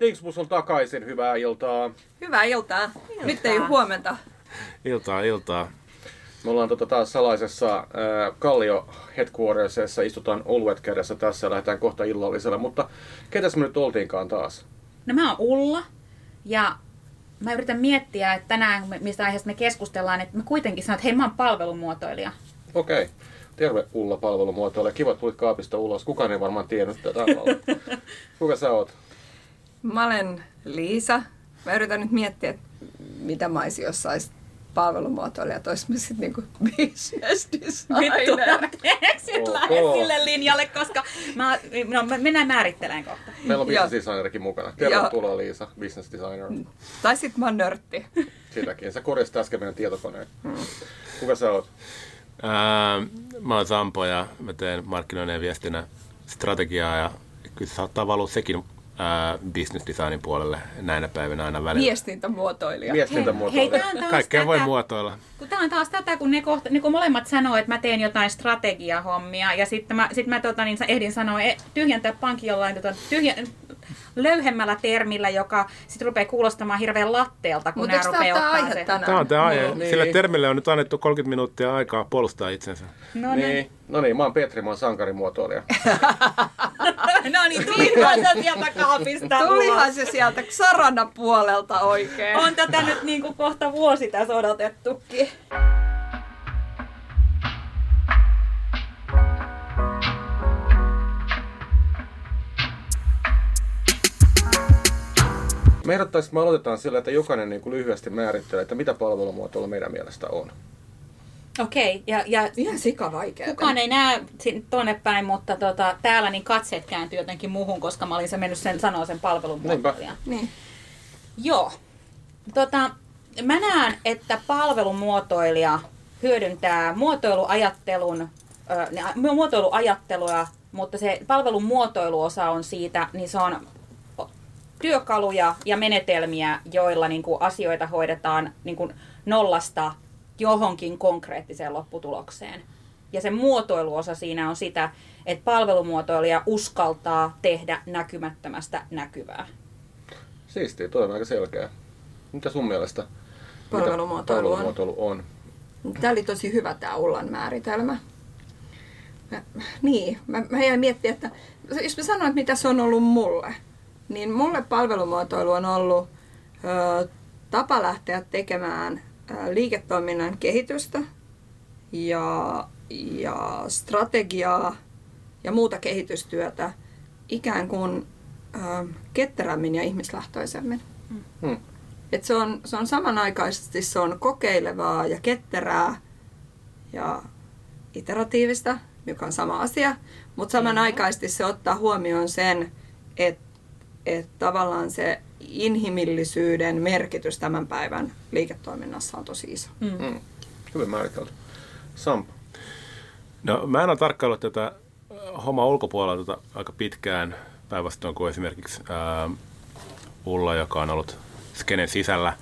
Tinksmus on takaisin, hyvää iltaa. Hyvää iltaa. iltaa. Nyt ei huomenta. Iltaa, iltaa. Me ollaan tota taas salaisessa äh, Kallio headquartersissa, istutaan oluet kädessä tässä ja lähdetään kohta illalliselle, mutta ketäs me nyt oltiinkaan taas? No mä oon Ulla ja mä yritän miettiä, että tänään mistä aiheesta me keskustellaan, että mä kuitenkin sanon, että hei mä oon palvelumuotoilija. Okei. Okay. Terve Ulla palvelumuotoilija. Kiva, että tulit kaapista ulos. Kukaan ei varmaan tiennyt tätä Kuka sä oot? Mä olen Liisa. Mä yritän nyt miettiä, että mitä mä olisin, jos sais palvelumuotoilija, olisi mä sitten niinku business designer. Vittu, lähde sille linjalle, koska mä, no, mennään määrittelemään kohta. Meillä on business designerikin mukana. Tervetuloa Liisa, business designer. Mm. Tai sitten mä oon nörtti. Sitäkin. Sä korjasit äsken meidän tietokoneen. Hmm. Kuka sä oot? Ää, mä oon Sampo ja mä teen markkinoinnin ja viestinnän strategiaa ja kyllä saattaa valua sekin business designin puolelle näinä päivinä aina välillä. Viestintämuotoilija. Viestintämuotoilija. Hei, hei, Kaikkea voi muotoilla. Kun tämä on taas tätä, kun ne kohta, niin kun molemmat sanoo, että mä teen jotain strategiahommia ja sitten mä, sit mä tota, niin, ehdin sanoa, e, tyhjentää pankki jollain tota, tyhjä, löyhemmällä termillä, joka sitten rupeaa kuulostamaan hirveän latteelta, kun nämä rupeaa ottaa se. Tämä on tämä aihe. No, niin. Sille termille on nyt annettu 30 minuuttia aikaa puolustaa itsensä. No niin. niin. No niin, mä oon Petri, mä oon sankarimuotoilija. no niin, tulihan se sieltä kaapista Tulihan se sieltä sarana puolelta oikein. On tätä nyt niin kuin kohta vuosi tässä odotettukin. Me ehdottaisin, että me aloitetaan sillä, että jokainen niin kuin lyhyesti määrittelee, että mitä palvelumuotoilu meidän mielestä on. Okei, okay, ja, ja ihan sika vaikea. Kukaan ei näe tuonne päin, mutta tota, täällä niin katseet kääntyy jotenkin muuhun, koska mä olin se mennyt sen sanoa sen palvelun Niin. Joo. Tota, mä näen, että palvelumuotoilija hyödyntää muotoiluajattelun, äh, muotoiluajattelua, mutta se palvelun muotoiluosa on siitä, niin se on työkaluja ja menetelmiä, joilla niin kuin asioita hoidetaan niin kuin nollasta johonkin konkreettiseen lopputulokseen. Ja se muotoiluosa siinä on sitä, että palvelumuotoilija uskaltaa tehdä näkymättömästä näkyvää. Siistiä, toi on aika selkeä. Mitä sun mielestä palvelumuotoilu, palvelumuotoilu on? on? Tämä oli tosi hyvä tämä Ullan määritelmä. Mä, niin, mä, mä jäin miettiä, että jos mä sanon, että mitä se on ollut mulle, niin mulle palvelumuotoilu on ollut ö, tapa lähteä tekemään liiketoiminnan kehitystä ja, ja strategiaa ja muuta kehitystyötä ikään kuin ö, ketterämmin ja ihmislähtöisemmin. Hmm. Et se, on, se on samanaikaisesti se on kokeilevaa ja ketterää ja iteratiivista, joka on sama asia, mutta samanaikaisesti se ottaa huomioon sen, että et tavallaan se inhimillisyyden merkitys tämän päivän liiketoiminnassa on tosi iso. Mm. Mm. Hyvin määritelty. Sampo? No mä en ole tarkkaillut tätä hommaa ulkopuolelta tota aika pitkään päinvastoin kuin esimerkiksi ää, Ulla, joka on ollut skenen sisällä.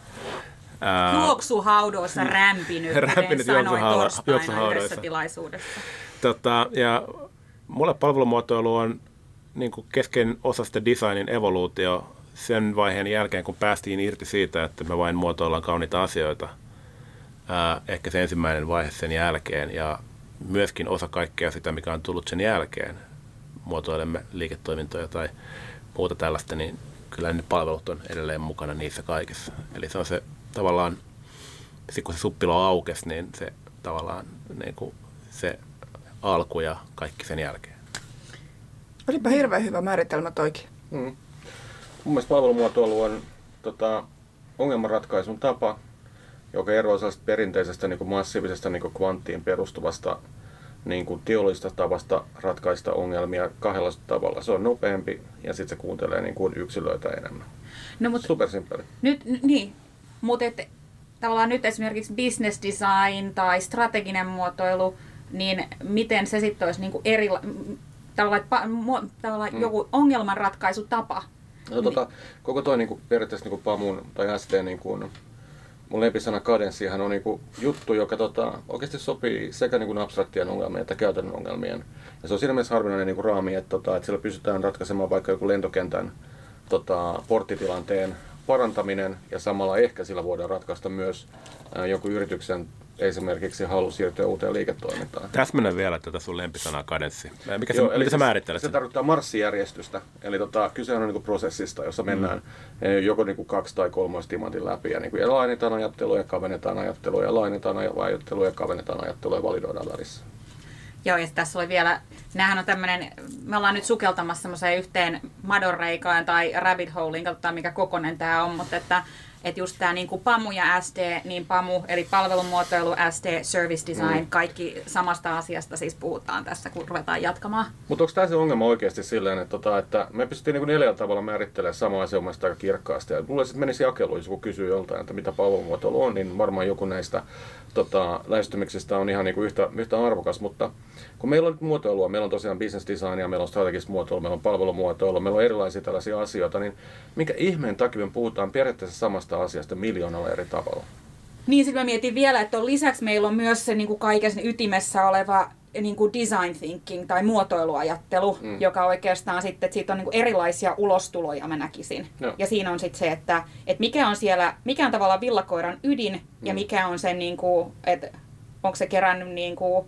Ää, juoksuhaudoissa rämpinyt, rämpinyt juoksuhaudoissa. juoksuhaudoissa. tilaisuudessa. Tota, ja mulle palvelumuotoilu on niin kuin keskeinen osa sitä designin evoluutio sen vaiheen jälkeen, kun päästiin irti siitä, että me vain muotoillaan kauniita asioita. Ää, ehkä se ensimmäinen vaihe sen jälkeen ja myöskin osa kaikkea sitä, mikä on tullut sen jälkeen. Muotoilemme liiketoimintoja tai muuta tällaista, niin kyllä ne palvelut on edelleen mukana niissä kaikissa. Eli se on se tavallaan, sit kun se suppilo aukesi, niin se tavallaan niin kuin se alku ja kaikki sen jälkeen. Olipa hirveän hyvä määritelmä toikin. Mm. Mun mielestä palvelumuotoilu on tota, ongelmanratkaisun tapa, joka eroaa sellaisesta perinteisestä niin kuin massiivisesta niin kuin kvanttiin perustuvasta niin kuin teollisesta tavasta ratkaista ongelmia kahdella tavalla. Se on nopeampi ja sitten se kuuntelee niin kuin yksilöitä enemmän. No, mutta Supersimpeli. Nyt, niin, mutta et, tavallaan nyt esimerkiksi business design tai strateginen muotoilu, niin miten se sitten olisi niin kuin eri, tavallaan, tavallaan mm. joku ongelmanratkaisutapa. No, tota, koko toi niin kuin, periaatteessa niin kuin PAMun tai ST, niin kuin, mun lempisana kadenssihan on kuin, juttu, joka tota, oikeasti sopii sekä niin kuin abstraktien ongelmien että käytännön ongelmien. Ja se on siinä mielessä harvinainen kuin, raami, että, tota, että sillä pystytään ratkaisemaan vaikka joku lentokentän tota, porttitilanteen parantaminen ja samalla ehkä sillä voidaan ratkaista myös ää, jonkun yrityksen esimerkiksi halu siirtyä uuteen liiketoimintaan. Täsmennä vielä tätä sun lempisanaa kadenssi. Mikä se, Joo, Joo, mitä sä siis määrittelet? Se sen? tarkoittaa marssijärjestystä. Eli tota, kyse on niin prosessista, jossa mennään mm. joko niin kuin kaksi tai kolmois timantin läpi. Ja, niin kuin, ja lainetaan ajattelua ja kavennetaan ajattelua ja lainetaan ajattelua ja kavennetaan ajattelua ja validoidaan välissä. Joo, ja tässä oli vielä, näähän on tämmöinen, me ollaan nyt sukeltamassa semmoiseen yhteen madonreikaan tai rabbit holein, katsotaan mikä kokonen tämä on, mutta että että just tämä niin PAMU ja SD, niin PAMU eli palvelumuotoilu, SD, service design, mm. kaikki samasta asiasta siis puhutaan tässä, kun ruvetaan jatkamaan. Mutta onko tämä se ongelma oikeasti silleen, että, tota, että me pystyttiin niin neljällä tavalla määrittelemään samaa asiaa mun aika kirkkaasti. Ja mulle sitten menisi jakeluun, jos joku kysyy joltain, että mitä palvelumuotoilu on, niin varmaan joku näistä tota, lähestymiksistä on ihan niin kuin yhtä, yhtä arvokas, mutta kun meillä on nyt muotoilua, meillä on tosiaan business designia, meillä on strategista muotoilua, meillä on palvelumuotoilua, meillä on erilaisia tällaisia asioita, niin minkä ihmeen takia me puhutaan periaatteessa samasta asiasta miljoonalla eri tavalla? Niin, sitten mä mietin vielä, että on lisäksi meillä on myös se niin kuin kaiken sen ytimessä oleva niin kuin design thinking tai muotoiluajattelu, mm. joka oikeastaan sitten, että siitä on niin kuin erilaisia ulostuloja mä näkisin. Joo. Ja siinä on sitten se, että, että mikä on siellä, mikä on tavallaan villakoiran ydin mm. ja mikä on sen, niin kuin, että onko se kerännyt niin kuin,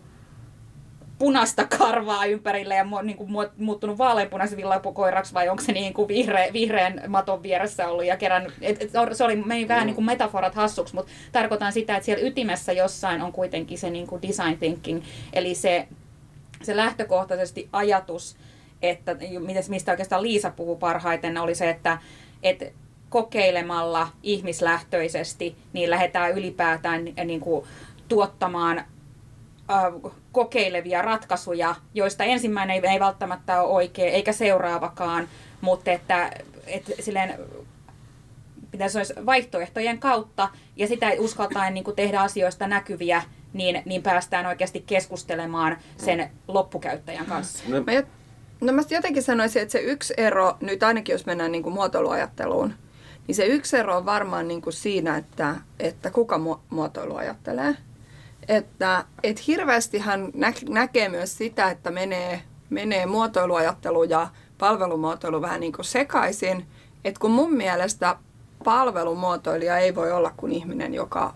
punaista karvaa ympärille ja niin kuin muuttunut vaaleanpunaisen villakoiraksi vai onko se niin kuin vihreä, vihreän maton vieressä ollut ja kerännyt, et, et, se oli, meni vähän niin kuin metaforat hassuksi, mutta tarkoitan sitä, että siellä ytimessä jossain on kuitenkin se niin kuin design thinking, eli se, se lähtökohtaisesti ajatus, että mistä oikeastaan Liisa puhuu parhaiten, oli se, että, että kokeilemalla ihmislähtöisesti, niin lähdetään ylipäätään niin kuin tuottamaan kokeilevia ratkaisuja, joista ensimmäinen ei, ei välttämättä ole oikea, eikä seuraavakaan, mutta että, että silleen, pitäisi olisi vaihtoehtojen kautta, ja sitä ei uskaltaen niin tehdä asioista näkyviä, niin, niin päästään oikeasti keskustelemaan sen loppukäyttäjän kanssa. No, mä, no mä jotenkin sanoisin, että se yksi ero, nyt ainakin jos mennään niin kuin muotoiluajatteluun, niin se yksi ero on varmaan niin kuin siinä, että, että kuka muotoilu ajattelee että et hirveästi hän nä- näkee myös sitä, että menee, menee muotoiluajattelu ja palvelumuotoilu vähän niin kuin sekaisin. Että kun mun mielestä palvelumuotoilija ei voi olla kuin ihminen, joka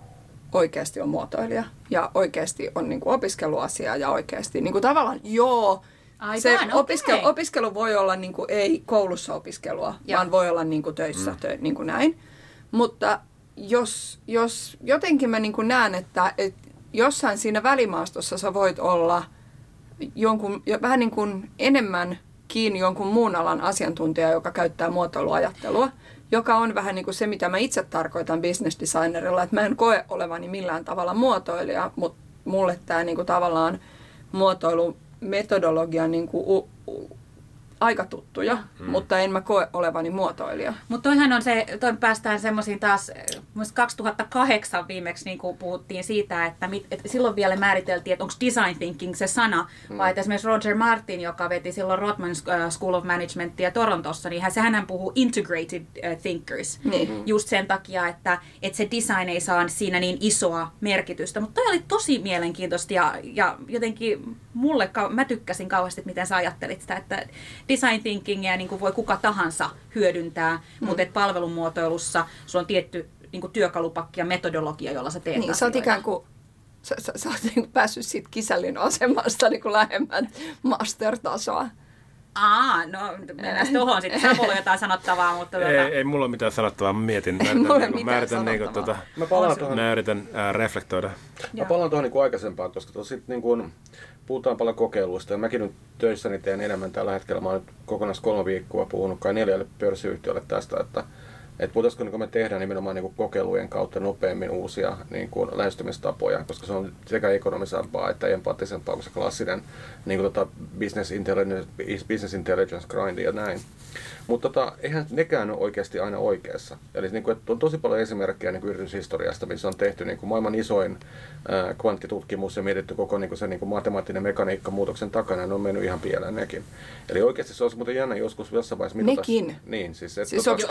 oikeasti on muotoilija ja oikeasti on niin kuin opiskeluasia ja oikeasti niin kuin tavallaan joo, Aivan, se okay. opiskelu, opiskelu voi olla niin kuin, ei koulussa opiskelua, Joo. vaan voi olla niin kuin töissä, mm. tö, niin kuin näin. Mutta jos, jos jotenkin mä niin kuin näen, että, että jossain siinä välimaastossa sä voit olla jonkun, vähän niin kuin enemmän kiinni jonkun muun alan asiantuntija, joka käyttää muotoiluajattelua, joka on vähän niin kuin se, mitä mä itse tarkoitan business designerilla, että mä en koe olevani millään tavalla muotoilija, mutta mulle tämä niin kuin tavallaan muotoilumetodologia niin kuin u, aika tuttuja, mm. mutta en mä koe olevani muotoilija. Mutta toihan on se, toi päästään semmoisiin taas, mun 2008 viimeksi niin puhuttiin siitä, että, mit, että silloin vielä määriteltiin, että onko design thinking se sana, mm. vai että esimerkiksi Roger Martin, joka veti silloin Rotman äh, School of Managementia Torontossa, niin hän, sehän puhuu integrated uh, thinkers, mm. just sen takia, että, että se design ei saa siinä niin isoa merkitystä, mutta toi oli tosi mielenkiintoista ja, ja jotenkin mulle, mä tykkäsin kauheasti, miten sä ajattelit sitä, että design thinkingia niin kuin voi kuka tahansa hyödyntää, mm. mutta palvelumuotoilussa sulla on tietty niin kuin työkalupakki ja metodologia, jolla sä teet niin, sä oot ikään kuin sä, sä, sä oot niin päässyt siitä kisällin asemasta niin kuin lähemmän master-tasoa. Aa, no mennään tuohon sitten. Sä voi jotain sanottavaa, mutta... Tuota... Ei, ei mulla ole mitään sanottavaa, mä mietin. Mä yritän, mulla niin, mä yritän, niin kuin, tuota, mä, palaan tuohon, mä yritän ää, reflektoida. Mä palaan tuohon niin aikaisempaan, koska tuossa niin kuin, puhutaan paljon kokeiluista ja mäkin nyt töissäni teen enemmän tällä hetkellä. Mä oon nyt kokonaan kolme viikkoa puhunut kai neljälle pörssiyhtiölle tästä, että että voitaisiinko niin me tehdä nimenomaan niin kokeilujen kautta nopeammin uusia niin kuin lähestymistapoja, koska se on sekä ekonomisempaa että empaattisempaa kuin se klassinen niin kuin tota business, intelligence, business intelligence grind ja näin. Mutta tota, eihän nekään ole oikeasti aina oikeassa. Eli niin kuin, että on tosi paljon esimerkkejä niin kuin yrityshistoriasta, missä on tehty niin kuin maailman isoin ää, kvanttitutkimus ja mietitty koko niin kuin se niin kuin matemaattinen mekaniikka muutoksen takana, ja ne on mennyt ihan pieleen nekin. Eli oikeasti se olisi muuten jännä joskus jossain vaiheessa mitata. Nekin? Niin, siis, että siis tota,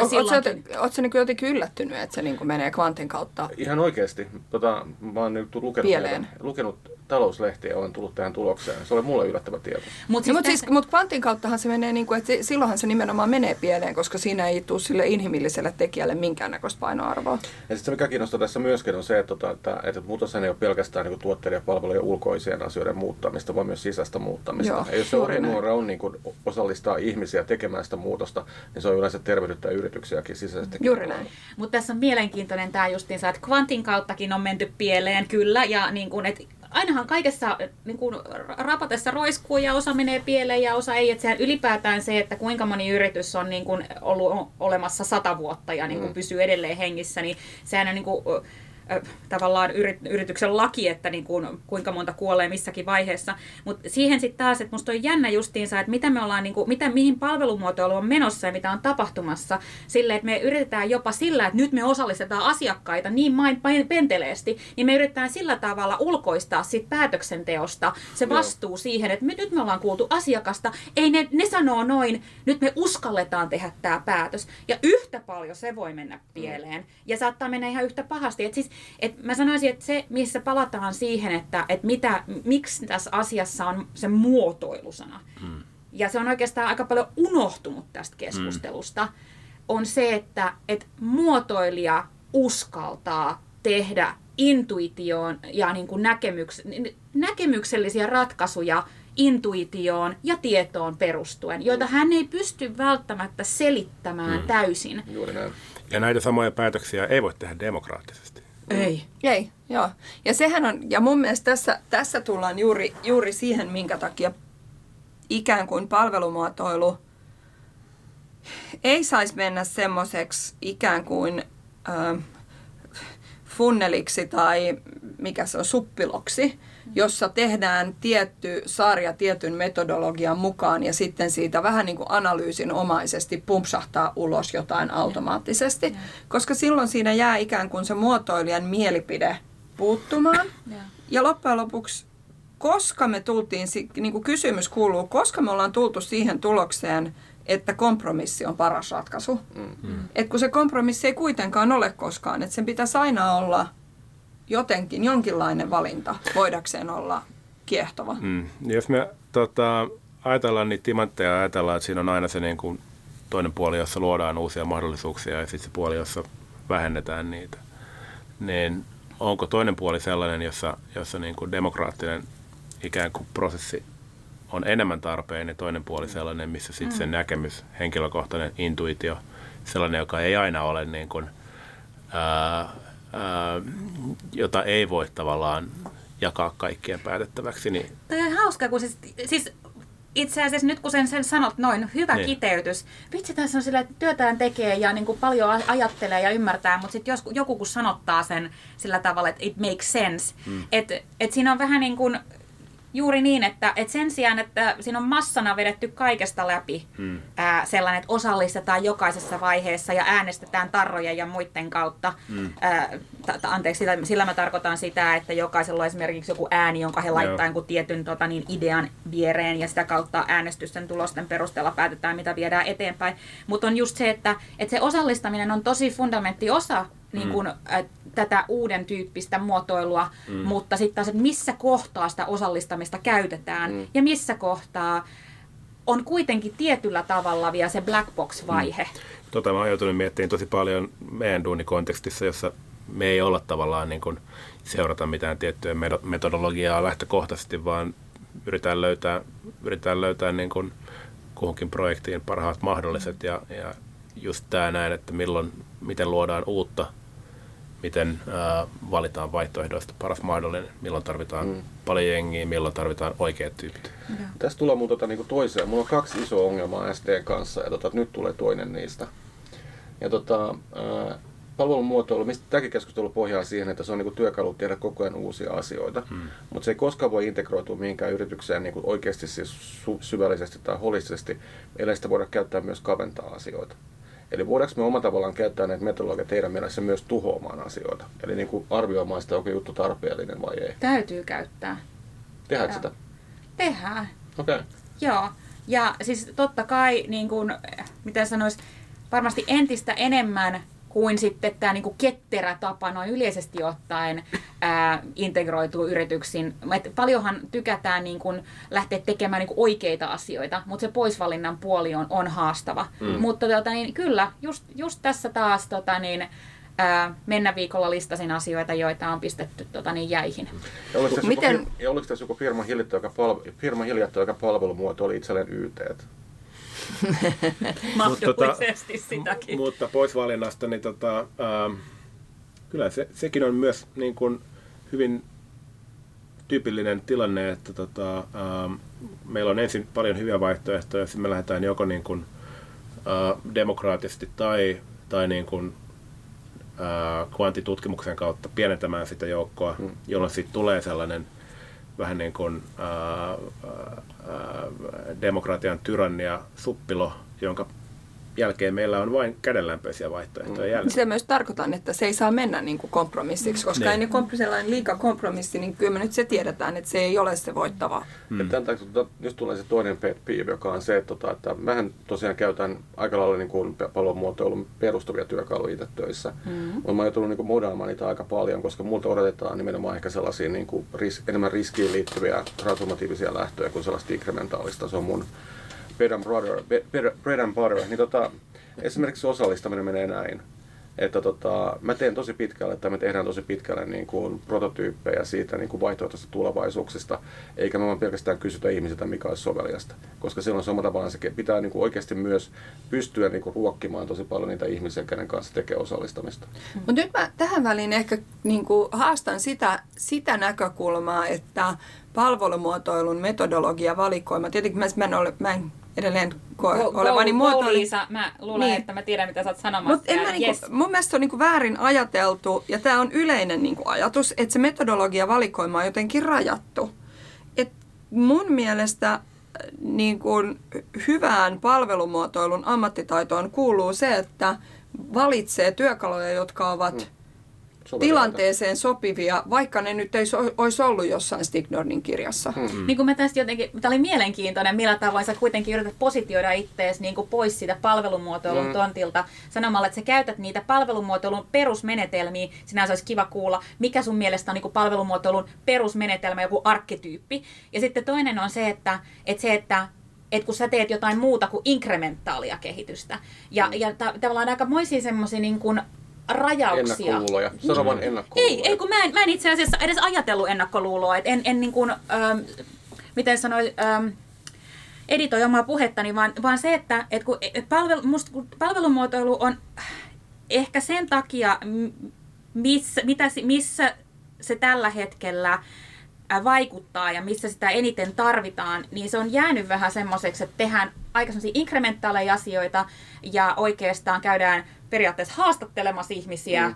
Oletko niin jotenkin yllättynyt, että se niin kuin menee kvantin kautta? Ihan oikeasti. Tota, mä oon nyt lukenut, Pieleen. lukenut talouslehtiä olen tullut tähän tulokseen. Se oli mulle yllättävä tieto. Mutta siis, no, mut siis, mut kvantin kauttahan se menee, niin kuin, että se, silloinhan se nimenomaan menee pieleen, koska siinä ei tule sille inhimilliselle tekijälle minkäännäköistä painoarvoa. Ja sitten se mikä kiinnostaa tässä myöskin on se, että, tota, että, että, että muutos ei ole pelkästään niin tuotteiden ja palvelujen ulkoisien asioiden muuttamista, vaan myös sisäistä muuttamista. Joo, ja jos se ohjenuora on niin kuin osallistaa ihmisiä tekemään sitä muutosta, niin se on yleensä tervehdyttää yrityksiäkin sisäisesti. Juuri näin. Mutta tässä on mielenkiintoinen tämä justiinsa, että kvantin kauttakin on menty pieleen, kyllä, ja niin kun, et ainahan kaikessa niin kun, rapatessa roiskuu ja osa menee pieleen ja osa ei. Että sehän ylipäätään se, että kuinka moni yritys on niin kun, ollut olemassa sata vuotta ja niin kun, Mm. pysyy edelleen hengissä, niin sehän on niin kun, ö, tavallaan yrit- yrityksen laki, että niin kuin, kuinka monta kuolee missäkin vaiheessa. Mutta siihen sitten taas, että musta on jännä justiinsa, että mitä me ollaan, niin kuin, mitä, mihin palvelumuotoilu on menossa ja mitä on tapahtumassa. Sille, että me yritetään jopa sillä, että nyt me osallistetaan asiakkaita niin main penteleesti, niin me yritetään sillä tavalla ulkoistaa siitä päätöksenteosta se Joo. vastuu siihen, että me, nyt me ollaan kuultu asiakasta, ei ne, ne sanoo noin, nyt me uskalletaan tehdä tämä päätös. Ja yhtä paljon se voi mennä pieleen. Ja saattaa mennä ihan yhtä pahasti. Et siis, et mä sanoisin, että se, missä palataan siihen, että et mitä, miksi tässä asiassa on se muotoilusana. Hmm. Ja se on oikeastaan aika paljon unohtunut tästä keskustelusta. Hmm. On se, että et muotoilija uskaltaa tehdä intuitioon ja niin kuin näkemyks, näkemyksellisiä ratkaisuja intuitioon ja tietoon perustuen, joita hän ei pysty välttämättä selittämään mm. täysin. Juuri näin. Ja näitä samoja päätöksiä ei voi tehdä demokraattisesti. Ei. Ei, joo. Ja sehän on, ja mun mielestä tässä, tässä tullaan juuri, juuri siihen, minkä takia ikään kuin palvelumuotoilu ei saisi mennä semmoiseksi ikään kuin ö, funneliksi tai mikä se on, suppiloksi, jossa tehdään tietty sarja tietyn metodologian mukaan ja sitten siitä vähän niin kuin analyysin omaisesti pumpsahtaa ulos jotain automaattisesti, koska silloin siinä jää ikään kuin se muotoilijan mielipide puuttumaan. Joo. Ja loppujen lopuksi, koska me tultiin, niin kuin kysymys kuuluu, koska me ollaan tultu siihen tulokseen, että kompromissi on paras ratkaisu. Mm. Et kun se kompromissi ei kuitenkaan ole koskaan, että sen pitäisi aina olla jotenkin jonkinlainen valinta, voidakseen olla kiehtova. Mm. Jos me tota, ajatellaan niitä timantteja ja ajatellaan, että siinä on aina se niin kuin toinen puoli, jossa luodaan uusia mahdollisuuksia ja sitten se puoli, jossa vähennetään niitä, niin onko toinen puoli sellainen, jossa, jossa niin kuin demokraattinen ikään kuin prosessi on enemmän tarpeen ja toinen puoli sellainen, missä sitten se näkemys, henkilökohtainen intuitio, sellainen, joka ei aina ole niin kuin, ää, ää, jota ei voi tavallaan jakaa kaikkien päätettäväksi, niin Toi on hauska, kun siis, siis itse asiassa nyt kun sen, sen sanot noin, hyvä Niin. kiteytys. Vitsi, tässä on sillä, että työtään tekee ja niin kuin paljon ajattelee ja ymmärtää, mutta sitten joku kun sanottaa sen sillä tavalla, että it makes sense. Mm. Että et siinä on vähän niin kuin juuri niin, että et sen sijaan, että siinä on massana vedetty kaikesta läpi mm. ää, sellainen, että osallistetaan jokaisessa vaiheessa ja äänestetään tarrojen ja muiden kautta. Mm. Ää, ta, ta, anteeksi, sillä, sillä mä tarkoitan sitä, että jokaisella on esimerkiksi joku ääni, jonka he laittaa jonkun tietyn tota, niin, idean viereen ja sitä kautta äänestysten tulosten perusteella päätetään, mitä viedään eteenpäin. Mutta on just se, että, että se osallistaminen on tosi fundamentti osa niin kun, ä, tätä uuden tyyppistä muotoilua, mm. mutta sitten taas, että missä kohtaa sitä osallistamista käytetään mm. ja missä kohtaa on kuitenkin tietyllä tavalla vielä se black box-vaihe. Mm. Tota mä oon joutunut miettimään tosi paljon meidän duunikontekstissa, jossa me ei olla tavallaan niin kuin seurata mitään tiettyä metodologiaa lähtökohtaisesti, vaan yritetään löytää, yritetään löytää niin kuin kuhunkin projektiin parhaat mahdolliset ja, ja just tämä näin, että milloin, miten luodaan uutta, miten ää, valitaan vaihtoehdoista paras mahdollinen, milloin tarvitaan mm. paljon jengiä, milloin tarvitaan oikeat tyypit. Tässä tulee mun tota, niinku toiseen. Mulla on kaksi isoa ongelmaa SDn kanssa ja tota, nyt tulee toinen niistä. Ja tota, ää, palvelun muotoilu, mistä tämäkin keskustelu pohjaa siihen, että se on niinku työkalu tehdä koko ajan uusia asioita. Hmm. Mutta se ei koskaan voi integroitua mihinkään yritykseen niinku oikeasti siis su- syvällisesti tai holistisesti, ellei sitä voida käyttää myös kaventaa asioita. Eli voidaanko me omalla tavallaan käyttää näitä metodologiaa teidän mielessä myös tuhoamaan asioita? Eli niinku arvioimaan sitä, onko juttu tarpeellinen vai ei. Täytyy käyttää. Tehdäänkö sitä? Tehdään. Okei. Okay. Joo, ja siis totta kai, niin kuin, miten sanois, varmasti entistä enemmän kuin sitten tämä niin kuin ketterä tapa noin yleisesti ottaen ää, integroituu yrityksiin. Et paljonhan tykätään niin kuin lähteä tekemään niin kuin oikeita asioita, mutta se poisvalinnan puoli on, on haastava. Mm. Mutta tota, niin, kyllä, just, just tässä taas tota, niin, ää, mennä viikolla listasin asioita, joita on pistetty tota, niin jäihin. Ja oliko tässä Miten- joku, ja oliko tässä joku firma hiljattu, joka, palve, firma hiljattu, joka palvelumuoto oli itselleen YT? Mahdollisesti sitäkin. Mutta pois valinnasta, niin tota, ähm, kyllä se, sekin on myös niin kuin hyvin tyypillinen tilanne, että tota, ähm, meillä on ensin paljon hyviä vaihtoehtoja, sitten me lähdetään joko niin kuin, äh, demokraattisesti tai, tai niin kuin, äh, kvantitutkimuksen kautta pienentämään sitä joukkoa, mm. jolloin siitä tulee sellainen vähän niin kuin äh, äh, demokratian tyrannia suppilo, jonka jälkeen meillä on vain kädenlämpöisiä vaihtoehtoja jäljellä. Sitä myös tarkoitan, että se ei saa mennä niin kuin kompromissiksi, koska Niin. ennen sellainen liika kompromissi, niin kyllä me nyt se tiedetään, että se ei ole se voittava. Mm. Että tämän takia tota, just tulee se toinen pet peeve, joka on se, että, tota, että mähän tosiaan käytän aika lailla niin kuin palvelumuotoilun perustuvia työkaluja itse töissä. Mm. Mutta mä oon joutunut niin kuin modaamaan niitä aika paljon, koska multa odotetaan nimenomaan ehkä sellaisia niin kuin ris- enemmän riskiin liittyviä transformatiivisia lähtöjä kuin sellaista inkrementaalista. Se on mun bread and butter. Bread and butter. Niin tota, esimerkiksi osallistaminen menee näin että tota, mä teen tosi pitkälle, tai me tehdään tosi pitkälle niin kuin prototyyppejä siitä niin kuin vaihtoehtoisista tulevaisuuksista, eikä me vaan pelkästään kysytä ihmisiltä, mikä olisi soveliasta. Koska silloin on tavallaan se pitää niin kuin oikeasti myös pystyä niin kuin ruokkimaan tosi paljon niitä ihmisiä, kenen kanssa tekee osallistamista. Mutta nyt mä tähän väliin ehkä niin kuin haastan sitä, sitä näkökulmaa, että palvelumuotoilun metodologia valikoima, tietenkin mä, mä, en, ole, mä en edelleen koe Go- olevani go- go, muotoilija. Liisa, mä luulen, Niin. että mä tiedän, mitä sä oot sanomassa. Mutta en mä niinku, yes. mun mielestä se on niinku väärin ajateltu, ja tämä on yleinen niinku ajatus, että se metodologia valikoima on jotenkin rajattu. Et mun mielestä äh, niinku, hyvään palvelumuotoilun ammattitaitoon kuuluu se, että valitsee työkaluja, jotka ovat Mm. Tilanteeseen sopivia, vaikka ne nyt ei so- olisi ollut jossain Stignornin kirjassa. Mm. Niin kuin mä tästä jotenkin, tämä oli mielenkiintoinen, millä tavoin sä kuitenkin yrität positioida ittees niin kuin pois siitä palvelumuotoilun Mm. tontilta sanomalla, että sä käytät niitä palvelumuotoilun perusmenetelmiä. Sinänsä olisi kiva kuulla, mikä sun mielestä on niin kuin palvelumuotoilun perusmenetelmä, joku arkkityyppi. Ja sitten toinen on se, että, että se, että että kun sä teet jotain muuta kuin inkrementaalia kehitystä. Ja, ja ta- tavallaan aika moisia semmoisia niin kuin rajauksia. Ennakkoluuloja. Sano vaan ennakkoluuloja. Ei, ei kun mä en, mä en itse asiassa edes ajatellut ennakkoluuloa, että en, en niin kuin, ähm, miten sanoi, ähm, editoi omaa puhettani, vaan, vaan se, että et kun palvelu, musta, kun palvelumuotoilu on ehkä sen takia, missä, mitä, missä se tällä hetkellä äh, vaikuttaa ja missä sitä eniten tarvitaan, niin se on jäänyt vähän semmoiseksi, että tehdään aika semmoisia inkrementaaleja asioita ja oikeastaan käydään periaatteessa haastattelemassa ihmisiä. Mm.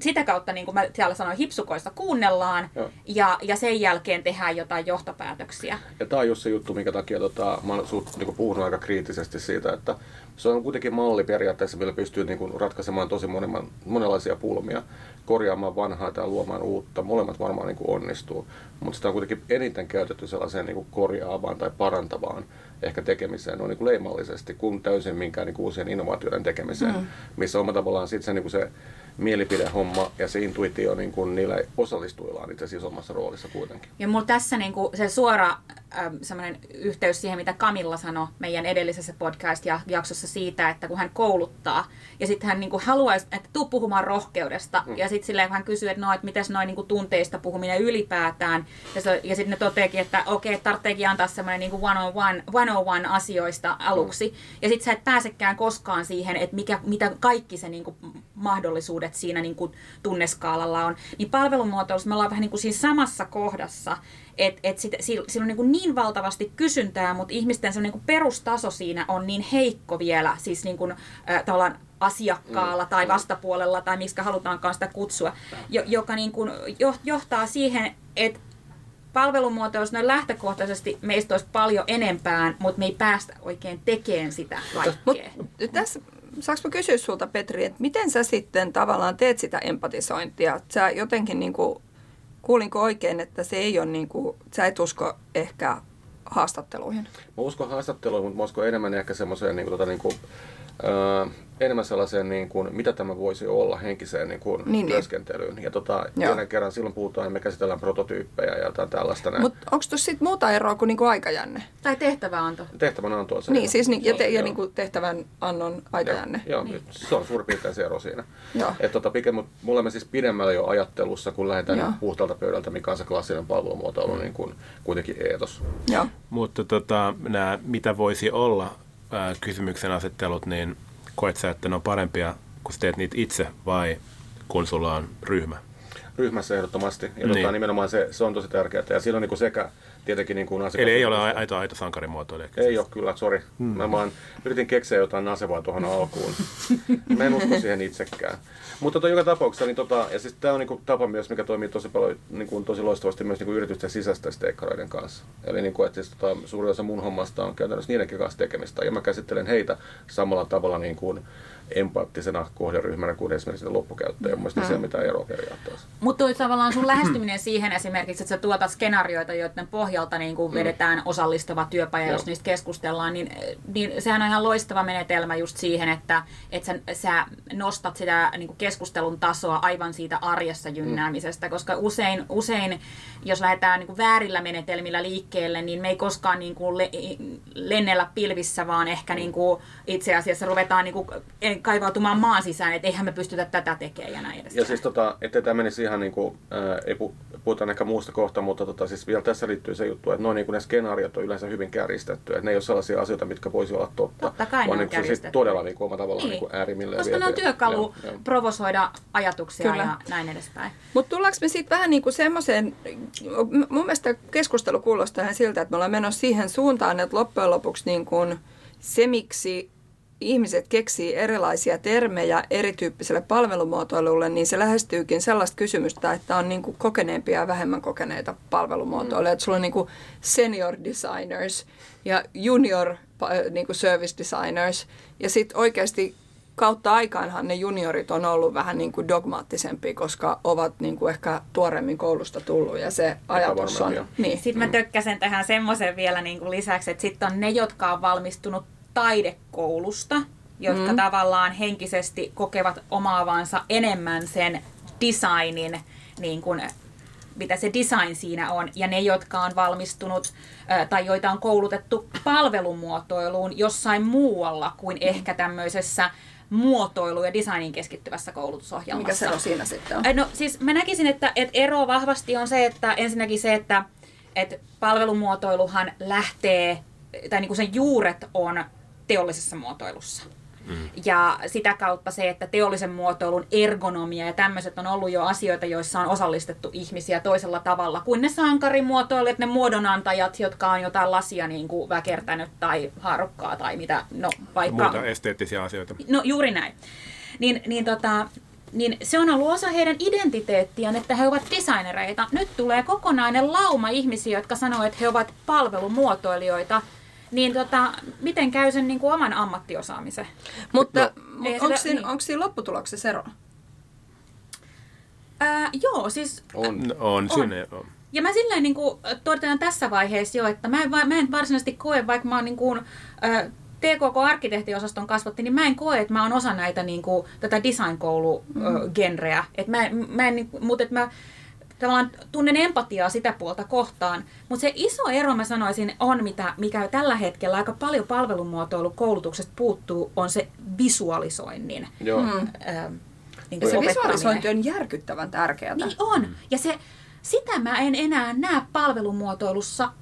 Sitä kautta, niin kuin mä siellä sanoin, hipsukoissa kuunnellaan Joo. ja, ja sen jälkeen tehdään jotain johtopäätöksiä. Ja tämä on just se juttu, minkä takia tota, mä oon sut, niinku, puhunut aika kriittisesti siitä, että se on kuitenkin malli periaatteessa, millä pystyy niinku, ratkaisemaan tosi monen, monenlaisia pulmia, korjaamaan vanhaa tai luomaan uutta. Molemmat varmaan niinku, onnistuu, mutta sitä on kuitenkin eniten käytetty sellaiseen niinku, korjaavaan tai parantavaan ehkä tekemiseen on niinku, leimallisesti, kuin täysin minkään niinku, uusien innovaatioiden tekemiseen, mm. missä on tavallaan sit se, niinku, se mielipidehomma ja se intuitio niin kuin niillä osallistujilla on itse asiassa isommassa roolissa kuitenkin. Ja mulla tässä niinku se suora ähm, semmoinen yhteys siihen, mitä Kamilla sanoi meidän edellisessä podcast-jaksossa siitä, että kun hän kouluttaa ja sitten hän niinku haluaisi, että tuu puhumaan rohkeudesta mm. ja sitten silleen hän kysyy, että no, että mitäs noin niinku tunteista puhuminen ylipäätään ja, se, ja sitten ne toteekin, että okei, okay, tarvitseekin antaa semmoinen niinku one on one, one on one asioista aluksi mm. ja sitten sä et pääsekään koskaan siihen, että mikä, mitä kaikki se niinku mahdollisuudet siinä niinku tunneskaalalla on. Niin palvelumuotoilussa me ollaan vähän niinku siinä samassa kohdassa, että et sit, sillä on niin, kuin niin valtavasti kysyntää, mutta ihmisten se niin kuin perustaso siinä on niin heikko vielä, siis niin kuin, äh, tavallaan asiakkaalla Mm. tai vastapuolella tai miksi halutaankaan sitä kutsua, jo, joka niin kuin jo, johtaa siihen, että palvelumuotoilussa noin lähtökohtaisesti meistä olisi paljon enempään, mutta me ei päästä oikein tekemään sitä kaikkea. Mut tässä, saanko mä kysyä sulta Petri, että miten sä sitten tavallaan teet sitä empatisointia? Sä jotenkin niin kuin, kuulinko oikein, että se ei ole niin kuin, sä et usko ehkä haastatteluihin? Mä uskon haastatteluun, mutta mä uskon enemmän ehkä semmoiseen niin kuin, tota, niin kuin, öö, enemmän sellaiseen, niin kuin, mitä tämä voisi olla henkiseen niin kuin, Niin, niin. työskentelyyn. Ja tota, jälleen kerran silloin puhutaan, että me käsitellään prototyyppejä ja jotain tällaista. näin. Mutta onko tuossa sitten muuta eroa kuin niinku aikajänne? Tai tehtäväanto. Tehtävänä on se. Niin, siis niin, ja, te, ja Joo. niinku tehtävän annon aikajänne. Joo, joo se on suurin piirtein se ero siinä. Et tota, pikem, mut me olemme siis pidemmällä jo ajattelussa, kun lähdetään Joo. niin puhtaalta pöydältä, mikä on se klassinen palvelumuotoilu, niin kuin, kuitenkin eetos. Joo. Mutta tota, nämä mitä voisi olla kysymyksen asettelut, niin koet sä, että ne on parempia, kun sä teet niitä itse vai kun sulla on ryhmä? Ryhmässä ehdottomasti. Ja Niin. tota, nimenomaan se, se on tosi tärkeää. Ja on niin kuin sekä tietenkin niin kuin asiakas- Eli ei ole aito, aito sankarimuotoilija. Ei ole kyllä, sori. Hmm. Mä vaan yritin keksiä jotain nasevaa tuohon alkuun. Mä en usko siihen itsekään. Mutta tota, joka tapauksessa, niin tota, ja siis tämä on niinku tapa myös, mikä toimii tosi paljon, niinku, tosi loistavasti myös niinku yritysten sisäisten steikkareiden kanssa. Eli niinku, että siis, tota, suurin osa mun hommasta on käytännössä niidenkin kanssa tekemistä, ja mä käsittelen heitä samalla tavalla niin kuin empaattisena kohderyhmänä kuin esimerkiksi loppukäyttäjä. Mun mielestä se ei ole mitään eroa periaatteessa. Mutta tavallaan sun lähestyminen siihen esimerkiksi, että sä tuotat skenaarioita, joiden pohjalta niin kuin vedetään osallistava työpaja, jos Mm. Joo. niistä keskustellaan, niin, niin sehän on ihan loistava menetelmä just siihen, että, että sä, sä nostat sitä niin kuin keskustelun tasoa aivan siitä arjessa jynnäämisestä, koska usein, usein jos lähdetään niin kuin väärillä menetelmillä liikkeelle, niin me ei koskaan niin kuin le, lennellä pilvissä, vaan ehkä niin kuin itse asiassa ruvetaan niin kuin kaivautumaan maan sisään, että eihän me pystytä tätä tekemään ja näin edespäin. Ja siis tota, ettei tämä menisi ihan niin kuin, ää, ei pu, puhutaan ehkä muusta kohta, mutta tota, siis vielä tässä liittyy se juttu, että noin niin kuin ne skenaariot on yleensä hyvin kärjistetty, että ne ei ole sellaisia asioita, mitkä voisi olla totta, Totta kai ne vaan on niin kuin se on siis todella niin kuin oma tavallaan Niin. niin. kuin äärimmilleen Koska ne on työkalu Joo, joo. provosoida ajatuksia Kyllä. ja näin edespäin. Mutta tullaanko me sitten vähän niin kuin semmoiseen, mun mielestä keskustelu kuulostaa ihan siltä, että me ollaan menossa siihen suuntaan, että loppujen lopuksi niin kuin se, miksi ihmiset keksii erilaisia termejä erityyppiselle palvelumuotoilulle, niin se lähestyykin sellaista kysymystä, että on niin kuin kokeneempia ja vähemmän kokeneita palvelumuotoiluja. Mm. Että sulla on niin kuin senior designers ja junior pa- niin kuin service designers ja sitten oikeasti kautta aikaanhan ne juniorit on ollut vähän niin kuin dogmaattisempia, koska ovat niin kuin ehkä tuoreemmin koulusta tullut ja se ajatus on... Niin. Sitten mä tökkäsen tähän semmoisen vielä niin kuin lisäksi, että sitten on ne, jotka on valmistunut taidekoulusta, jotka mm. tavallaan henkisesti kokevat omaavansa enemmän sen designin, niin kuin, mitä se design siinä on, ja ne, jotka on valmistunut tai joita on koulutettu palvelumuotoiluun jossain muualla kuin mm. ehkä tämmöisessä muotoilu- ja designin keskittyvässä koulutusohjelmassa. Mikä se on siinä sitten on? No siis mä näkisin, että, että ero vahvasti on se, että ensinnäkin se, että, että palvelumuotoiluhan lähtee, tai niin kuin sen juuret on teollisessa muotoilussa. Mm. Ja sitä kautta se, että teollisen muotoilun ergonomia ja tämmöiset on ollut jo asioita, joissa on osallistettu ihmisiä toisella tavalla kuin ne sankarimuotoilijat, ne muodonantajat, jotka on jotain lasia niin kuin väkertänyt tai haarukkaa tai mitä, no vaikka... Muita esteettisiä asioita. No juuri näin. Niin, niin, tota, niin se on ollut osa heidän identiteettiään, että he ovat designereita. Nyt tulee kokonainen lauma ihmisiä, jotka sanoo, että he ovat palvelumuotoilijoita. Niin tota, miten käy sen niin kuin oman ammattiosaamisen? Mutta No, mut ei onko sitä- siinä, niin. onko siinä lopputuloksessa eroa? Ää, joo, siis On. No, on, On. sinne on. Ja mä silleen niin kuin, todetaan tässä vaiheessa jo, että mä en, mä en varsinaisesti koe, vaikka mä oon niin kuin, ä, TKK-arkkitehtiosaston kasvatti, niin mä en koe, että mä oon osa näitä niin kuin, tätä design-koulu-genreä. Et mä, mä en, niin mutta et mä tavallaan tunnen empatiaa sitä puolta kohtaan. Mutta se iso ero, mä sanoisin, on, mitä, mikä tällä hetkellä aika paljon palvelumuotoilukoulutuksesta puuttuu, on se visualisoinnin. Joo. Mm. Niin kuin Se visualisointi on järkyttävän tärkeää. Niin on. Ja se, sitä mä en enää näe palvelumuotoilussa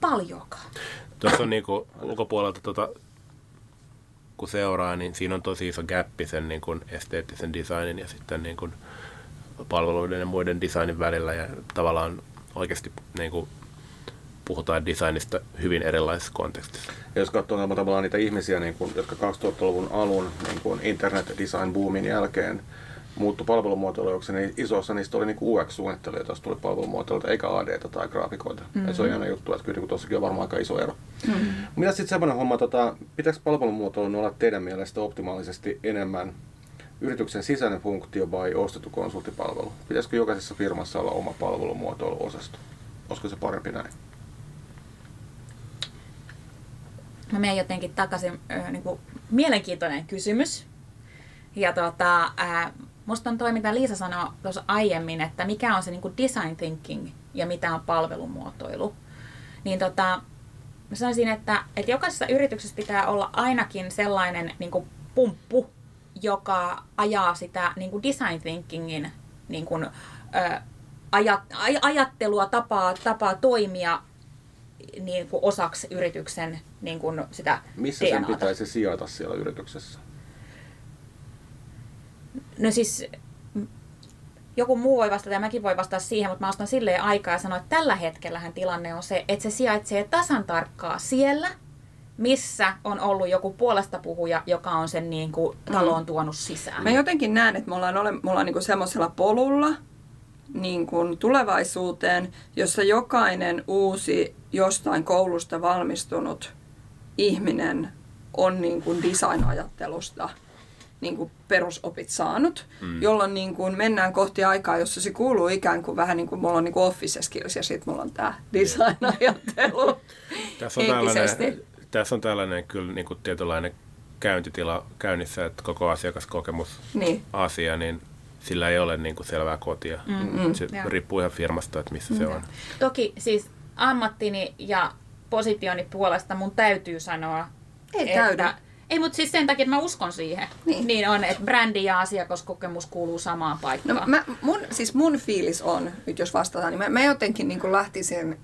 paljoakaan. Tuossa on niinku ulkopuolelta tota, kun seuraa, niin siinä on tosi iso gappi sen niin kuin esteettisen designin ja sitten niin kuin palveluiden ja muiden designin välillä ja tavallaan oikeasti niin kuin puhutaan designista hyvin erilaisessa kontekstissa. Ja jos katsoo tavallaan- tavallaan niitä ihmisiä, niin kuin, jotka 2000-luvun alun niin kuin internet design boomin jälkeen muuttui palvelumuotoilijoiksi, niin iso osa niistä oli niin UX-suunnittelijoita, jos tuli palvelumuotoilijoita, eikä AD tai graafikoita. Mm-hmm. Et se on jännä juttu, että kyllä niin tuossakin on varmaan aika iso ero. Mm-hmm. Mitä sitten semmoinen homma, tota, pitääkö palvelumuotoilun olla teidän mielestä optimaalisesti enemmän yrityksen sisäinen funktio vai ostettu konsulttipalvelu? Pitäisikö jokaisessa firmassa olla oma palvelumuotoiluosasto? Olisiko se parempi näin? Mä menen jotenkin takaisin, äh, niin kuin, mielenkiintoinen kysymys. Ja tota, ää, musta on toi, mitä Liisa sanoi tuossa aiemmin, että mikä on se niin kuin design thinking ja mitä on palvelumuotoilu. Niin tota, mä sanoisin, että, että jokaisessa yrityksessä pitää olla ainakin sellainen niin kuin pumppu, joka ajaa sitä niin kuin design thinkingin niin kuin, ö, ajat, aj, ajattelua, tapaa, tapaa toimia niin kuin osaksi yrityksen niin kuin sitä Missä sen DNAta. pitäisi sijaita siellä yrityksessä? No siis joku muu voi vastata ja mäkin voi vastata siihen, mutta mä ostan silleen aikaa ja sanoa, että tällä hetkellähän tilanne on se, että se sijaitsee tasan tarkkaa siellä, missä on ollut joku puolesta puhuja, joka on sen niin kuin taloon tuonut sisään. Mä jotenkin näen, että me ollaan, ole, me ollaan niinku semmoisella polulla niin kuin tulevaisuuteen, jossa jokainen uusi jostain koulusta valmistunut ihminen on niin kuin design-ajattelusta niin kuin perusopit saanut, mm. jolloin niin kuin mennään kohti aikaa, jossa se kuuluu ikään kuin vähän niin kuin mulla on niin kuin office skills ja sitten mulla on tämä design-ajattelu Tässä on tällainen, tässä on tällainen kyllä niin kuin tietynlainen käyntitila käynnissä, että koko asiakaskokemus Niin. asia, niin sillä ei ole niin kuin selvää kotia. Mm. Se Joo. riippuu ihan firmasta, että missä se on. Toki siis ammattini ja positioni puolesta mun täytyy sanoa, Ei että... täydy. Ei, mutta siis sen takia, että mä uskon siihen. Niin. niin on, että brändi ja asiakaskokemus kuuluu samaan paikkaan. No, mä, mun, siis mun fiilis on, nyt jos vastataan, niin mä, mä jotenkin niin lähtisin,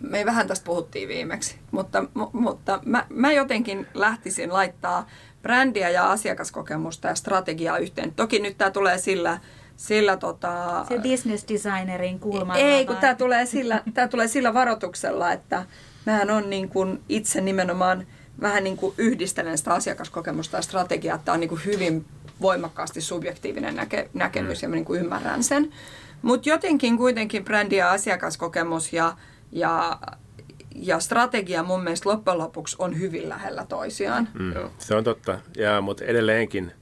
me vähän tästä puhuttiin viimeksi, mutta, mu, mutta mä, mä jotenkin lähtisin laittaa brändiä ja asiakaskokemusta ja strategiaa yhteen. Toki nyt tämä tulee sillä, sillä tota, Se business designerin kulmalla. ei, kun tämä tulee, sillä, tää tulee sillä varoituksella, että mähän on niin kuin itse nimenomaan vähän niin kuin yhdistelen sitä asiakaskokemusta ja strategiaa. Tämä on niin kuin hyvin voimakkaasti subjektiivinen näke, näkemys ja mä niin kuin ymmärrän sen. Mutta jotenkin kuitenkin brändi ja asiakaskokemus ja, ja, ja strategia mun mielestä loppujen lopuksi on hyvin lähellä toisiaan. Mm. Joo. Se on totta, ja, mutta edelleenkin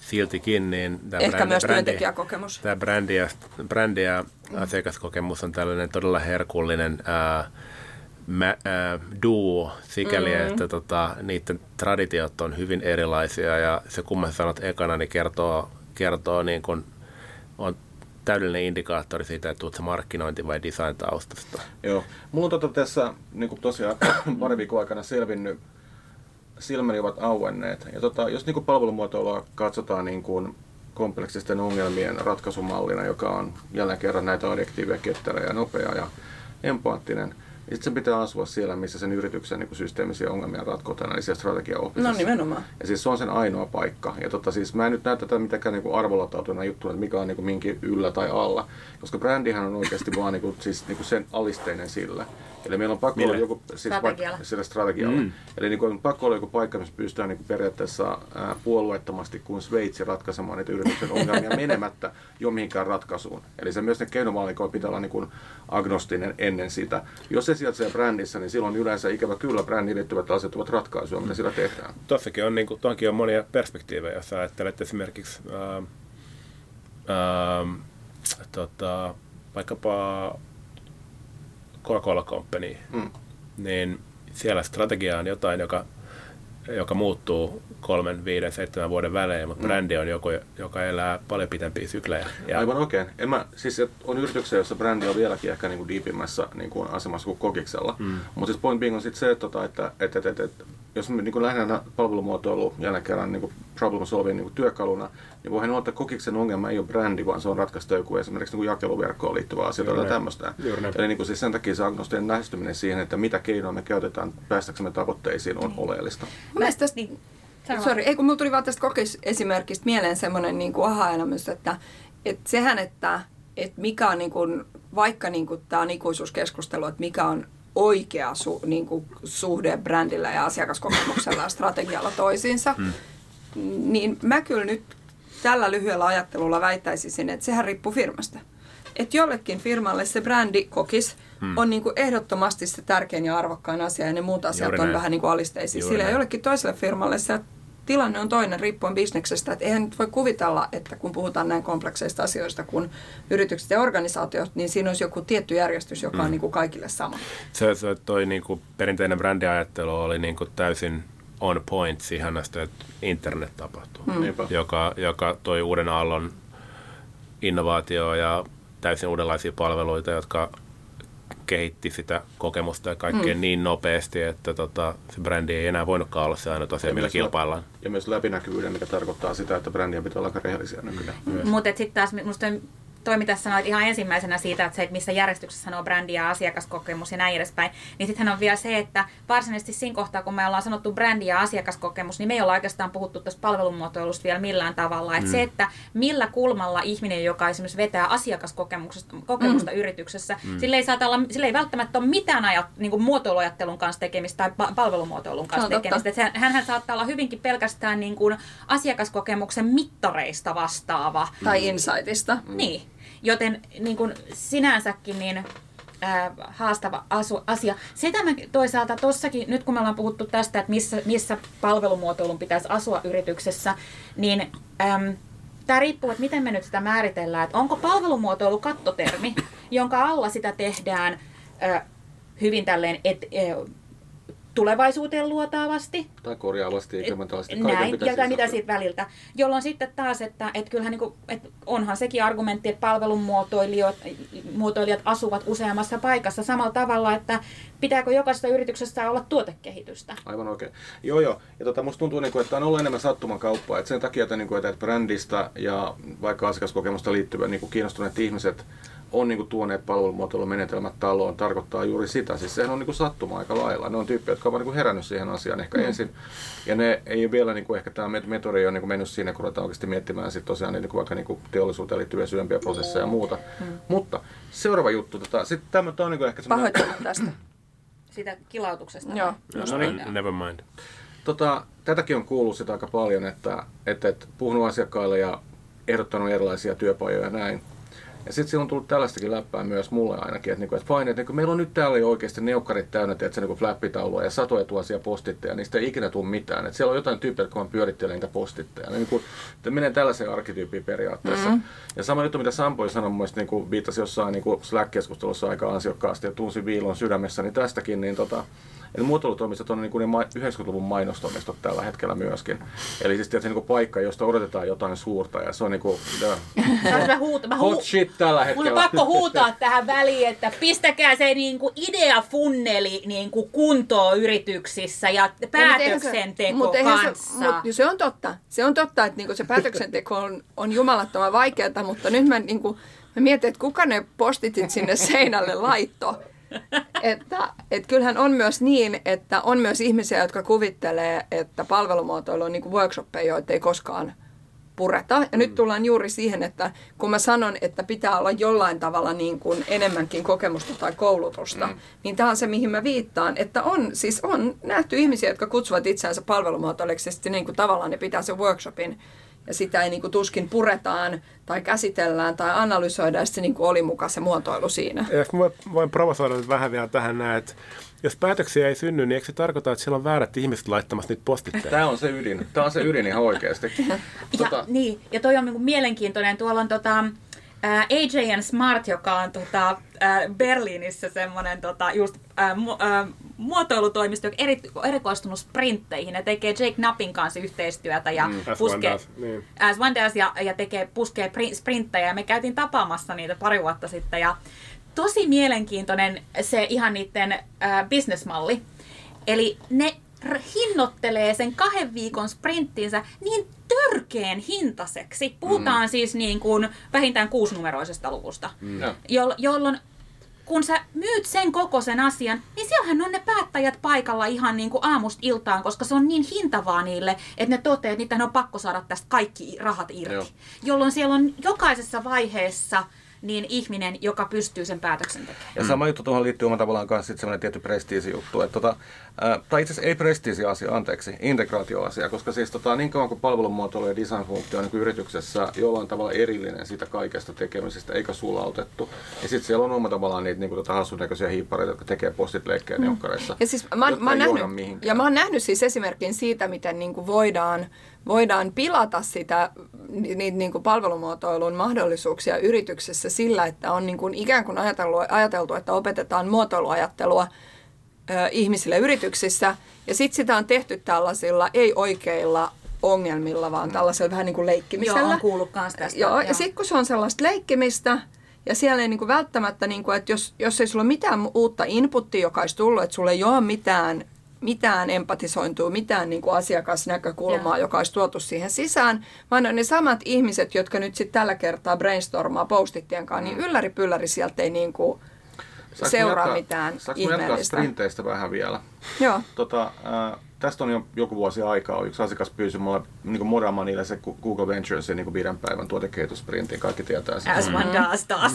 siltikin, niin tämä Ehkä myös työntekijäkokemus. Tämä brändi ja, brändi ja asiakaskokemus on tällainen todella herkullinen ää, mä, ää, duo sikäli, mm. että tota, niiden traditiot on hyvin erilaisia ja se kun mä sanot ekana, niin kertoo, kertoo niin kuin, täydellinen indikaattori siitä, että sä markkinointi vai design taustasta. Joo. Mulla on tota tässä niin kuin tosiaan pari viikon aikana selvinnyt, silmäni ovat auenneet. Ja tota, jos niin palvelumuotoilua katsotaan niin kuin kompleksisten ongelmien ratkaisumallina, joka on jälleen kerran näitä adjektiiveja ketterä ja nopea ja empaattinen, sitten sen pitää asua siellä, missä sen yrityksen niin kuin systeemisiä ongelmia ratkotaan, eli siellä strategiaohjelmassa. No nimenomaan. Ja siis se on sen ainoa paikka. Ja tota, siis mä en nyt näe tätä mitenkään niinku arvolatautuina juttuna, että mikä on niinku minkin yllä tai alla. Koska brändihän on oikeasti vaan niinku, siis niinku sen alisteinen sillä. Eli meillä on pakko Mille? olla joku... Siis Strategialle. Paik- sillä strategialle. Mm. Eli niinku on pakko olla joku paikka, missä pystytään niinku periaatteessa ää, puolueettomasti kuin Sveitsi ratkaisemaan niitä yrityksen ongelmia menemättä jo mihinkään ratkaisuun. Eli se myös ne keinovalikoit pitää olla niinku agnostinen ennen sitä. Jos se sijaitsee brändissä, niin silloin yleensä ikävä kyllä brändiin liittyvät asiat ovat ratkaisuja, mitä sillä tehdään. Tossakin on, niin kuin, tuonkin on monia perspektiivejä, jos ajattelet esimerkiksi ää, ää, tota, vaikkapa Coca-Cola Company, Mm. niin siellä strategia on jotain, joka, joka muuttuu kolmen, viiden, seitsemän vuoden välein, mutta mm. brändi on joku, joka elää paljon pitempiä syklejä. Ja. Aivan oikein. En mä, siis on yrityksiä, joissa brändi on vieläkin ehkä niinku diipimmässä niinku asemassa kuin kokiksella. Mm. Mutta siis point being on sit se, että, tota, että et, et, et, et, jos me niinku lähdetään palvelumuotoilu jälleen kerran niinku problem solving niinku työkaluna, niin voihan olla, että kokiksen ongelma ei ole brändi, vaan se on ratkaista joku esimerkiksi niinku jakeluverkkoon liittyvä asia tai tämmöistä. Eli niinku siis sen takia se agnostinen lähestyminen siihen, että mitä keinoja me käytetään päästäksemme tavoitteisiin on oleellista. Mun mielestä tästä, Niin, Sori, ei kun mulla tuli vaan tästä kokisesimerkistä mieleen semmoinen niin kuin aha-elämys, että, että sehän, että, että mikä on niin kuin, vaikka niin kuin tämä on ikuisuuskeskustelu, että mikä on oikea su, niin kuin suhde brändillä ja asiakaskokemuksella ja strategialla toisiinsa, hmm. niin mä kyllä nyt tällä lyhyellä ajattelulla väittäisin, että sehän riippuu firmasta. Että jollekin firmalle se brändi kokis hmm. on niin kuin ehdottomasti se tärkein ja arvokkain asia ja ne muut asiat Juuri on näin. vähän niin kuin alisteisia. Sillä jollekin toiselle firmalle se tilanne on toinen riippuen bisneksestä. Että eihän nyt voi kuvitella, että kun puhutaan näin komplekseista asioista kuin yritykset ja organisaatiot, niin siinä olisi joku tietty järjestys, joka on niin kuin kaikille sama. Se, se toi niin kuin perinteinen brändiajattelu oli niin kuin täysin on point siihen näistä, että internet tapahtuu, mm. Joka, joka toi uuden aallon innovaatio ja täysin uudenlaisia palveluita, jotka kehitti sitä kokemusta ja kaikkea mm. niin nopeasti, että tota, se brändi ei enää voinutkaan olla se ainoa asia, millä kilpaillaan. Ja myös läpinäkyvyyden, mikä tarkoittaa sitä, että brändien pitää olla aika rehellisiä nykyään. myös. Mutta sitten taas minusta toi, mitä sanoit ihan ensimmäisenä siitä, että se, että missä järjestyksessä sanoo brändi ja asiakaskokemus ja näin edespäin, niin sittenhän on vielä se, että varsinaisesti siinä kohtaa, kun me ollaan sanottu brändi ja asiakaskokemus, niin me ei olla oikeastaan puhuttu tästä palvelumuotoilusta vielä millään tavalla. Että Mm. se, että millä kulmalla ihminen, joka esimerkiksi vetää asiakaskokemusta kokemusta yrityksessä, sillä, ei saata olla, sillä ei välttämättä ole mitään ajat, niin kuin muotoiluajattelun kanssa tekemistä tai pa- palvelumuotoilun kanssa totta. tekemistä. Että hän, hänhän saattaa olla hyvinkin pelkästään niin kuin asiakaskokemuksen mittareista vastaava Tai insightista. niin, joten niin kuin sinänsäkin niin ää, haastava asu, asia. Sitä mä toisaalta tossakin, nyt kun me ollaan puhuttu tästä, että missä, missä palvelumuotoilun pitäisi asua yrityksessä, niin äm, tämä riippuu, että miten me nyt sitä määritellään. Että onko palvelumuotoilu kattotermi, jonka alla sitä tehdään ää, hyvin tälleen et, ää, tulevaisuuteen luotaavasti, Tai korjaavasti, incrementaalisesti. kaiken näin, ja tai mitä siitä väliltä. Jolloin sitten taas, että, että kyllähän niin kuin, että onhan sekin argumentti, että palvelumuotoilijat muotoilijat asuvat useammassa paikassa samalla tavalla, että pitääkö jokaisessa yrityksessä olla tuotekehitystä. Aivan oikein. Joo, joo. Ja tota, musta tuntuu, niinku, että on ollut enemmän sattuman kauppaa. Et sen takia, että, niinku, että brändistä ja vaikka asiakaskokemusta liittyvät niinku, kiinnostuneet ihmiset on niinku, tuoneet palvelumuotoilumenetelmät taloon, tarkoittaa juuri sitä. Siis sehän on niinku, sattuma aika lailla. Ne on tyyppejä, jotka ovat niinku, herännyt siihen asiaan ehkä mm. ensin. Ja ne ei vielä, niinku, ehkä tämä metodi ei ole niinku, mennyt siinä, kun ruvetaan oikeasti miettimään sit tosiaan niinku, vaikka niinku, teollisuuteen liittyviä syvempiä prosesseja ja muuta. Mm. Mutta seuraava juttu. Tota, sitten tämä on niinku, ehkä semmoinen... Pahoittelut tästä. Sitä kilautuksesta. Joo. No, niin. Never mind. Tota, tätäkin on kuullut sitä aika paljon, että, että, että puhunut asiakkaille ja ehdottanut erilaisia työpajoja ja näin. Ja sitten siellä on tullut tällaistakin läppää myös mulle ainakin, että, niinku, että fine, että niinku, meillä on nyt täällä jo oikeasti neukkarit täynnä, että se niinku flappitaulua ja satoja tuhansia postitteja, niistä ei ikinä tule mitään. Et siellä on jotain tyyppejä, jotka vaan pyörittelee niitä postitteja. Ne, niinku, että menee tällaiseen arkkityyppiin periaatteessa. Mm-hmm. Ja sama juttu, mitä Sampoi sanoi, mun niinku, viittasi jossain niinku Slack-keskustelussa aika ansiokkaasti ja tunsi viilon sydämessä, niin tästäkin, niin tota, Eli muotoilutoimistot on niin kuin ne ma- 90-luvun mainostoimistot tällä hetkellä myöskin. Eli siis tietysti niin kuin paikka, josta odotetaan jotain suurta ja se on niin kuin, Mä, mä, huuta, mä hot shit tällä Mun hetkellä. on pakko huutaa tähän väliin, että pistäkää se niinku ideafunneli niinku kuntoon yrityksissä ja päätöksenteko Mutta kanssa. Se, mut, se on totta. Se on totta, että niinku se päätöksenteko on, on jumalattoman vaikeaa, mutta nyt mä, niinku, mä mietin, että kuka ne postitit sinne seinälle laitto. Että, et kyllähän on myös niin, että on myös ihmisiä, jotka kuvittelee, että palvelumuotoilu on niinku workshoppeja, joita ei koskaan pureta. Ja nyt tullaan juuri siihen, että kun mä sanon, että pitää olla jollain tavalla niin kuin enemmänkin kokemusta tai koulutusta, mm. niin tämä on se, mihin mä viittaan. Että on, siis on nähty ihmisiä, jotka kutsuvat itseänsä sitten niin kuin tavallaan ne pitää sen workshopin, ja sitä ei niin kuin tuskin puretaan tai käsitellään tai analysoidaan, ja sitten se niin kuin oli mukaan se muotoilu siinä. Ja ehkä mä voin provosoida nyt vähän vielä tähän näin, että jos päätöksiä ei synny, niin eikö se tarkoita, että siellä on väärät ihmiset laittamassa niitä postitteja? Tämä on se ydin. Tämä on se ydin ihan oikeasti. Ja, niin, ja toi on niinku mielenkiintoinen. Tuolla on tota, ää, AJN Smart, joka on tota, ää, Berliinissä semmoinen tota, just ää, mu, ää, muotoilutoimisto, joka eri, erikoistunut sprintteihin ja tekee Jake Knappin kanssa yhteistyötä ja As one puskee, does, niin. as one does ja, ja tekee, puskee pri- sprinttejä. Ja me käytiin tapaamassa niitä pari vuotta sitten ja tosi mielenkiintoinen se ihan niiden ää, bisnesmalli. Eli ne hinnoittelee sen kahden viikon sprinttinsä niin törkeen hintaseksi. Puhutaan mm. siis niin kuin vähintään kuusinumeroisesta luvusta. Mm. Joll, jolloin kun sä myyt sen kokoisen asian, niin siellähän on ne päättäjät paikalla ihan niin kuin aamusta iltaan, koska se on niin hintavaa niille, että ne toteaa, että niitä on pakko saada tästä kaikki rahat irti. Joo. Jolloin siellä on jokaisessa vaiheessa niin ihminen, joka pystyy sen päätöksen tekemään. Ja sama juttu tuohon liittyy omalla tavallaan sitten semmoinen tietty prestiisi-juttu. Että tota, ää, tai itse asiassa ei prestiisi-asia, anteeksi, integraatioasia, koska siis tota, niin kauan kuin palvelumuotoilu ja design-funktio on niin yrityksessä jollain tavalla erillinen siitä kaikesta tekemisestä, eikä sulautettu. Ja sitten siellä on omalla tavallaan niitä niin tota, hassun näköisiä hiippareita, jotka tekee postit leikkeen mm. Ja, siis mä, mä, oon nähnyt, mihinkään. ja mä oon nähnyt siis esimerkin siitä, miten niin kuin voidaan, voidaan pilata sitä ni- niitä niin kuin palvelumuotoilun mahdollisuuksia yrityksessä sillä, että on niin kuin ikään kuin ajateltu, ajateltu, että opetetaan muotoiluajattelua ö, ihmisille yrityksissä. Ja sitten sitä on tehty tällaisilla ei-oikeilla ongelmilla, vaan tällaisella vähän niin kuin leikkimisellä. Joo, on kuullut kans tästä. Joo, Joo. ja sitten kun se on sellaista leikkimistä, ja siellä ei niin kuin välttämättä, niin kuin, että jos, jos ei sulla ole mitään uutta inputtia, joka olisi tullut, että sulla ei ole mitään, mitään empatisointua, mitään niin kuin asiakasnäkökulmaa, Joo. joka olisi tuotu siihen sisään, vaan on ne samat ihmiset, jotka nyt sitten tällä kertaa brainstormaa postittien kanssa, niin ylläri pylläri sieltä ei niin kuin Saanko seuraa jatkaa- mitään saanko mä jatkaa ihmeellistä. sprinteistä vähän vielä? Joo. Tota, äh, tästä on jo joku vuosi aikaa. Yksi asiakas pyysi mulle niin modaamaan niille se Google Venturesin niin viiden päivän tuotekehitysprintin. Kaikki tietää sen. As one does taas.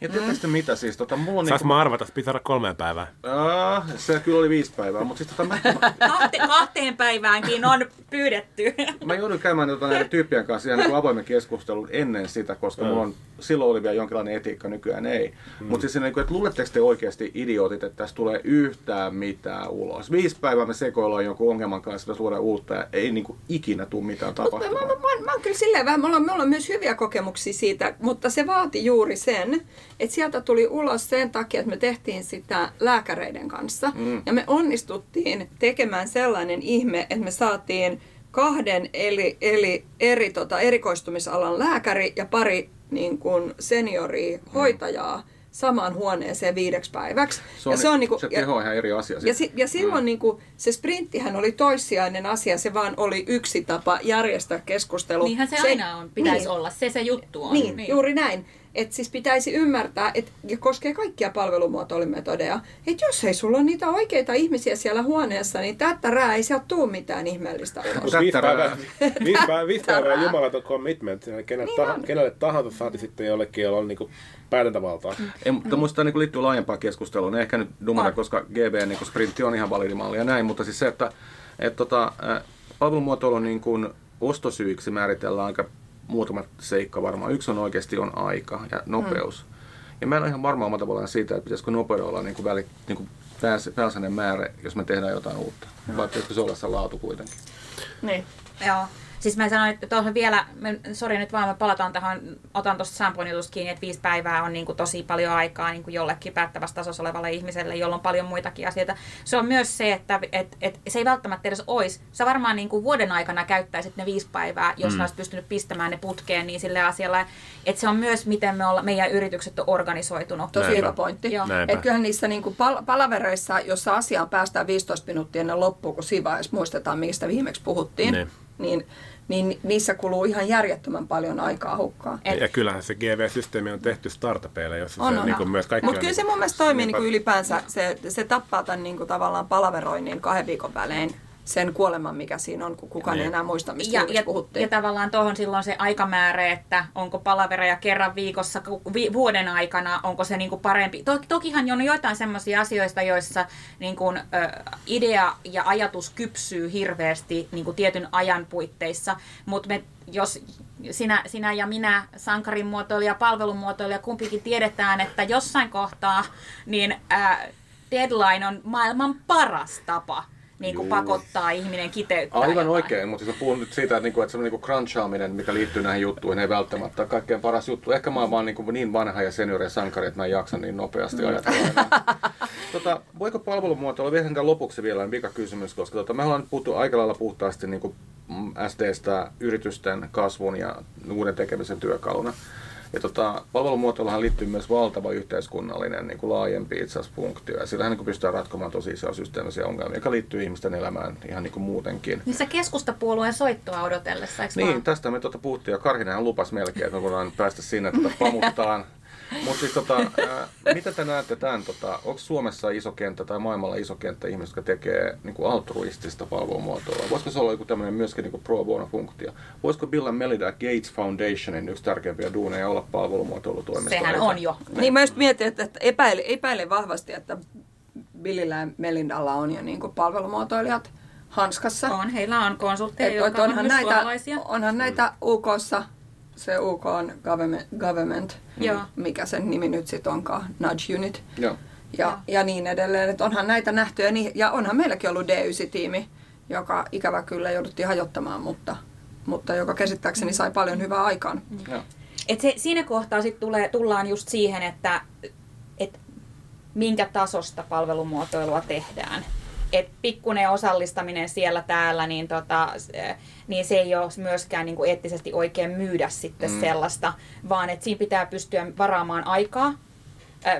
Ja tiedättekö te mitä siis? Tota, mulla on Saanko niinku, mä arvata, että pitää saada kolmeen päivään? äh, se kyllä oli viisi päivää, mutta siis tota, mä, Kahte, kahteen päiväänkin on pyydetty. mä joudun käymään tota, näiden tyyppien kanssa ihan niin avoimen keskustelun ennen sitä, koska mulla on, silloin oli vielä jonkinlainen etiikka, nykyään ei. Mm. Mutta siis niin kuin, että luuletteko te oikeasti idiotit, että tästä tulee yhtään mitään ulos? Viisi päivää me sekoillaan jonkun ongelman kanssa, että luodaan uutta ja ei niin kuin ikinä tule mitään Mutta mä, tapahtumaan. mä, mä, mä oon kyllä silleen vähän, me ollaan, me ollaan myös hyviä kokemuksia siitä, mutta se vaati juuri sen, että sieltä tuli ulos sen takia, että me tehtiin sitä lääkäreiden kanssa. Mm. Ja me onnistuttiin tekemään sellainen ihme, että me saatiin kahden eli, eli eri tota, erikoistumisalan lääkäri ja pari niin kuin senioria hoitajaa samaan huoneeseen viideksi päiväksi. Se on, ja se on niinku, se ja- teho on ihan eri asia. ja, sitten. si- ja silloin mm. niin kuin, se sprinttihän oli toissijainen asia, se vaan oli yksi tapa järjestää keskustelu. Niinhän se, aina on, pitäisi niin, olla. Se se juttu on. Niin, niin, juuri näin. Että siis pitäisi ymmärtää, että ja koskee kaikkia palvelumuotoilumetodeja, että jos ei sulla ole niitä oikeita ihmisiä siellä huoneessa, niin tättärää ei sieltä tule mitään ihmeellistä ulos. Viisi rää. päivää, jumalaton commitment. Kenelle, Niin tahansa, on. kenelle tahansa saati sitten jollekin, jolla on niinku päätäntävaltaa. Ei, mutta musta tämä niin liittyy laajempaan keskusteluun. Ei ehkä nyt dumana, koska GB niin sprintti on ihan validimalli ja näin, mutta siis se, että et, tota, ä, palvelumuotoilun niin kuin ostosyiksi määritellään aika muutamat seikka varmaan. Yksi on oikeasti on aika ja nopeus. Mm. Ja mä en ole ihan varma omalla tavallaan siitä, että pitäisikö nopeudella olla niin kuin väli, niin kuin pääs, määrä, jos me tehdään jotain uutta. Vai pitäisikö se olla se laatu kuitenkin? Niin. Joo. Siis mä sanoin, että tuohon vielä, sori nyt vaan, me palataan tähän, otan tuosta Sampon jutusta kiinni, että viisi päivää on niin kuin tosi paljon aikaa niin kuin jollekin päättävässä tasossa olevalle ihmiselle, jolla on paljon muitakin asioita. Se on myös se, että et, et, se ei välttämättä edes olisi. Sä varmaan niin kuin vuoden aikana käyttäisit ne viisi päivää, jos mm. olisit pystynyt pistämään ne putkeen niin sille asialle. Että se on myös, miten me olla, meidän yritykset on organisoitunut. Tosi hyvä pointti. Että kyllähän niissä niinku pal- palavereissa, jossa asiaan päästään 15 minuuttia ennen loppuun, kun siinä vaiheessa muistetaan, mistä viimeksi puhuttiin, Niin. Niin, niin niissä kuluu ihan järjettömän paljon aikaa hukkaan. Et- Ja kyllähän se GV-systeemi on tehty startupeille, jossa On, se on. niinku myös kaikki Mutta kyllä se niinku- mun mielestä toimii Niinpä. niinku ylipäänsä, se, se tappaa tämän niinku tavallaan palaveroinnin kahden viikon välein sen kuoleman, mikä siinä on, kun kukaan ei Niin. enää muista, mistä ja, ja, puhuttiin. ja tavallaan tuohon silloin se aikamäärä, että onko palavereja kerran viikossa vi, vuoden aikana, onko se niinku parempi. To, tokihan on joitain semmoisia asioista, joissa niinku, ö, idea ja ajatus kypsyy hirveästi niinku tietyn ajan puitteissa, mutta me jos sinä, sinä ja minä, sankarin muotoilija ja palvelumuotoilija, kumpikin tiedetään, että jossain kohtaa niin ää, deadline on maailman paras tapa niin kuin pakottaa ihminen kiteyttää Aivan jotain. oikein, mutta siis puhun nyt siitä, että, niinku, että semmoinen niinku crunchaaminen, mikä liittyy näihin juttuihin, ei välttämättä ole kaikkein paras juttu. Ehkä mä oon vaan niinku niin vanha ja seniori ja sankari, että mä en jaksa niin nopeasti ajatella enää. tota, voiko palvelumuotoilla vielä tähän lopuksi vielä vika kysymys, koska tota, me ollaan nyt puhuttu aika lailla puhtaasti niinku mm, SDstä yritysten kasvun ja uuden tekemisen työkaluna. Ja tota, palvelumuotoiluhan liittyy myös valtava yhteiskunnallinen niin kuin laajempi itse asiassa funktio. Ja sillähän niin kuin pystytään ratkomaan tosi isoja systeemisiä ongelmia, jotka liittyy ihmisten elämään ihan niin kuin muutenkin. Missä keskustapuolueen soittoa odotellessa, eikö Niin, vaan? tästä me tuota puhuttiin ja Karhinenhan lupasi melkein, että me voidaan päästä sinne tuota pamuttaan. Mutta siis tota, ää, mitä te näette tämän, tota, onko Suomessa iso kenttä tai maailmalla iso kenttä ihmisiä, jotka tekee niin kuin altruistista palvelumuotoilua? Voisiko se olla joku tämmöinen myöskin niin kuin pro bono funktio? Voisiko Bill and Melinda Gates Foundationin yksi tärkeimpiä duuneja olla palvelumuotoilutoimisto? Sehän on jo. Niin mä just mietin, että, että epäilen, epäilen vahvasti, että Billillä ja Melindalla on jo niin palvelumuotoilijat hanskassa. On, heillä on konsultteja, jotka on onhan, myös näitä, onhan näitä UKssa, se UK on government, government Joo. mikä sen nimi nyt sitten onkaan, Nudge Unit Joo. ja, ja niin edelleen. Et onhan näitä nähty ja, niin, ja onhan meilläkin ollut D9-tiimi, joka ikävä kyllä jouduttiin hajottamaan, mutta, mutta joka käsittääkseni sai paljon hyvää aikaan. Joo. Et se, siinä kohtaa sit tulee, tullaan just siihen, että et minkä tasosta palvelumuotoilua tehdään. Et pikkuinen osallistaminen siellä täällä, niin, tota, niin se ei ole myöskään niin kuin eettisesti oikein myydä sitten mm. sellaista, vaan että siinä pitää pystyä varaamaan aikaa,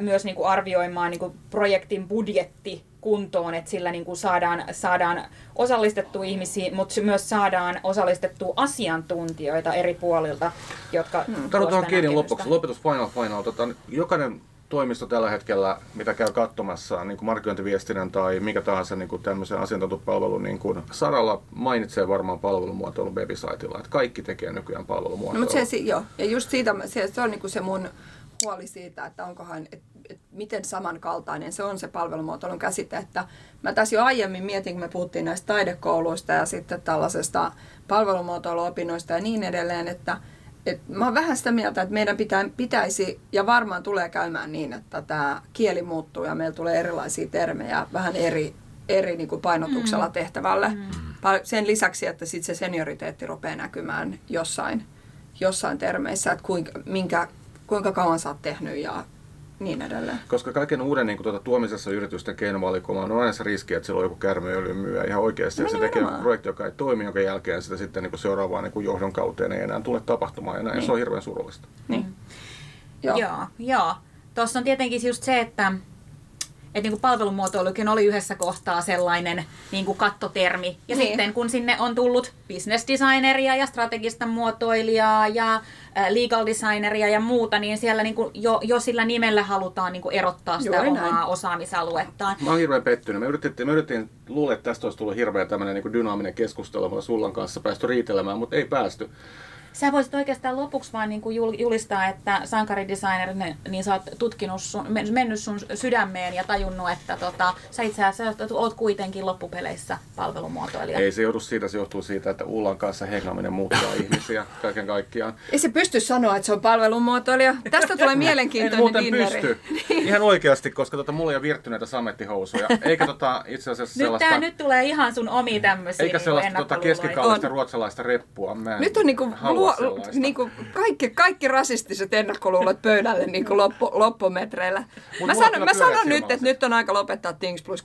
myös niin kuin arvioimaan niin kuin projektin budjetti kuntoon, että sillä niin kuin saadaan, saadaan osallistettua ihmisiä, mutta myös saadaan osallistettua asiantuntijoita eri puolilta, jotka hmm. Tarvitaan kiinni lopuksi. Lopetus Final Final. Tota, jokainen toimisto tällä hetkellä, mitä käy katsomassa niin markkinointiviestinnän tai mikä tahansa niin kuin tämmöisen asiantuntopalvelun niin kuin saralla mainitsee varmaan palvelumuotoilun websiteilla, että kaikki tekee nykyään palvelumuotoilua. No, mutta se, joo, ja just siitä, se, se on niin kuin se mun huoli siitä, että onkohan, et, et miten samankaltainen se on se palvelumuotoilun käsite. Että mä tässä jo aiemmin mietin, kun me puhuttiin näistä taidekouluista ja sitten tällaisesta palvelumuotoiluopinnoista ja niin edelleen, että et mä oon vähän sitä mieltä, että meidän pitää, pitäisi ja varmaan tulee käymään niin, että tämä kieli muuttuu ja meillä tulee erilaisia termejä vähän eri, eri niin kuin painotuksella mm. tehtävälle. Mm. Sen lisäksi, että sit se senioriteetti rupeaa näkymään jossain, jossain termeissä, että kuinka, minkä kuinka kauan sä oot tehnyt ja niin edelleen. Koska kaiken uuden niin kuin, tuota, tuomisessa yritysten keinovalikoimaan on aina se riski, että sillä on joku kärmeöljy myyjä ihan oikeasti. No, ja se tekee projekti, joka ei toimi, jonka jälkeen sitä sitten niin kuin seuraavaan niin kuin johdon kauteen ei enää tule tapahtumaan. Ja näin. Niin. se on hirveän surullista. Niin. Mm. Joo. joo, joo. Tuossa on tietenkin just se, että että niin kuin palvelumuotoilukin oli yhdessä kohtaa sellainen niin kuin kattotermi. Ja niin. sitten kun sinne on tullut business designeria ja strategista muotoilijaa ja legal designeria ja muuta, niin siellä niin kuin jo, jo sillä nimellä halutaan niin kuin erottaa sitä Juuri omaa näin. osaamisaluettaan. Mä oon hirveän pettynyt. Me yritettiin, me yritettiin luulla, että tästä olisi tullut hirveän tämmöinen niin kuin dynaaminen keskustelu, me Sullan kanssa päästy riitelemään, mutta ei päästy. Sä voisit oikeastaan lopuksi vaan niin kuin julistaa, että sankaridesigner, niin sä oot tutkinut sun, mennyt sun sydämeen ja tajunnut, että tota, sä itse asiassa oot kuitenkin loppupeleissä palvelumuotoilija. Ei se johdu siitä, se johtuu siitä, että Ullan kanssa hengaaminen muuttaa ihmisiä kaiken kaikkiaan. Ei se pysty sanoa, että se on palvelumuotoilija. Tästä tulee mielenkiintoinen en muuten pysty. Ihan oikeasti, koska tota, mulla ei ole virttyneitä samettihousuja. Eikä tota, itse asiassa nyt sellaista... Tää, nyt tulee ihan sun omi tämmöisiä Eikä sellaista tota, keskikallista ruotsalaista reppua. Mä nyt on niinku niin kuin kaikki, kaikki rasistiset ennakkoluulot pöydälle niin kuin loppu, loppumetreillä. Mut mä sanon, mä sanon nyt, että nyt on aika lopettaa Things Plus.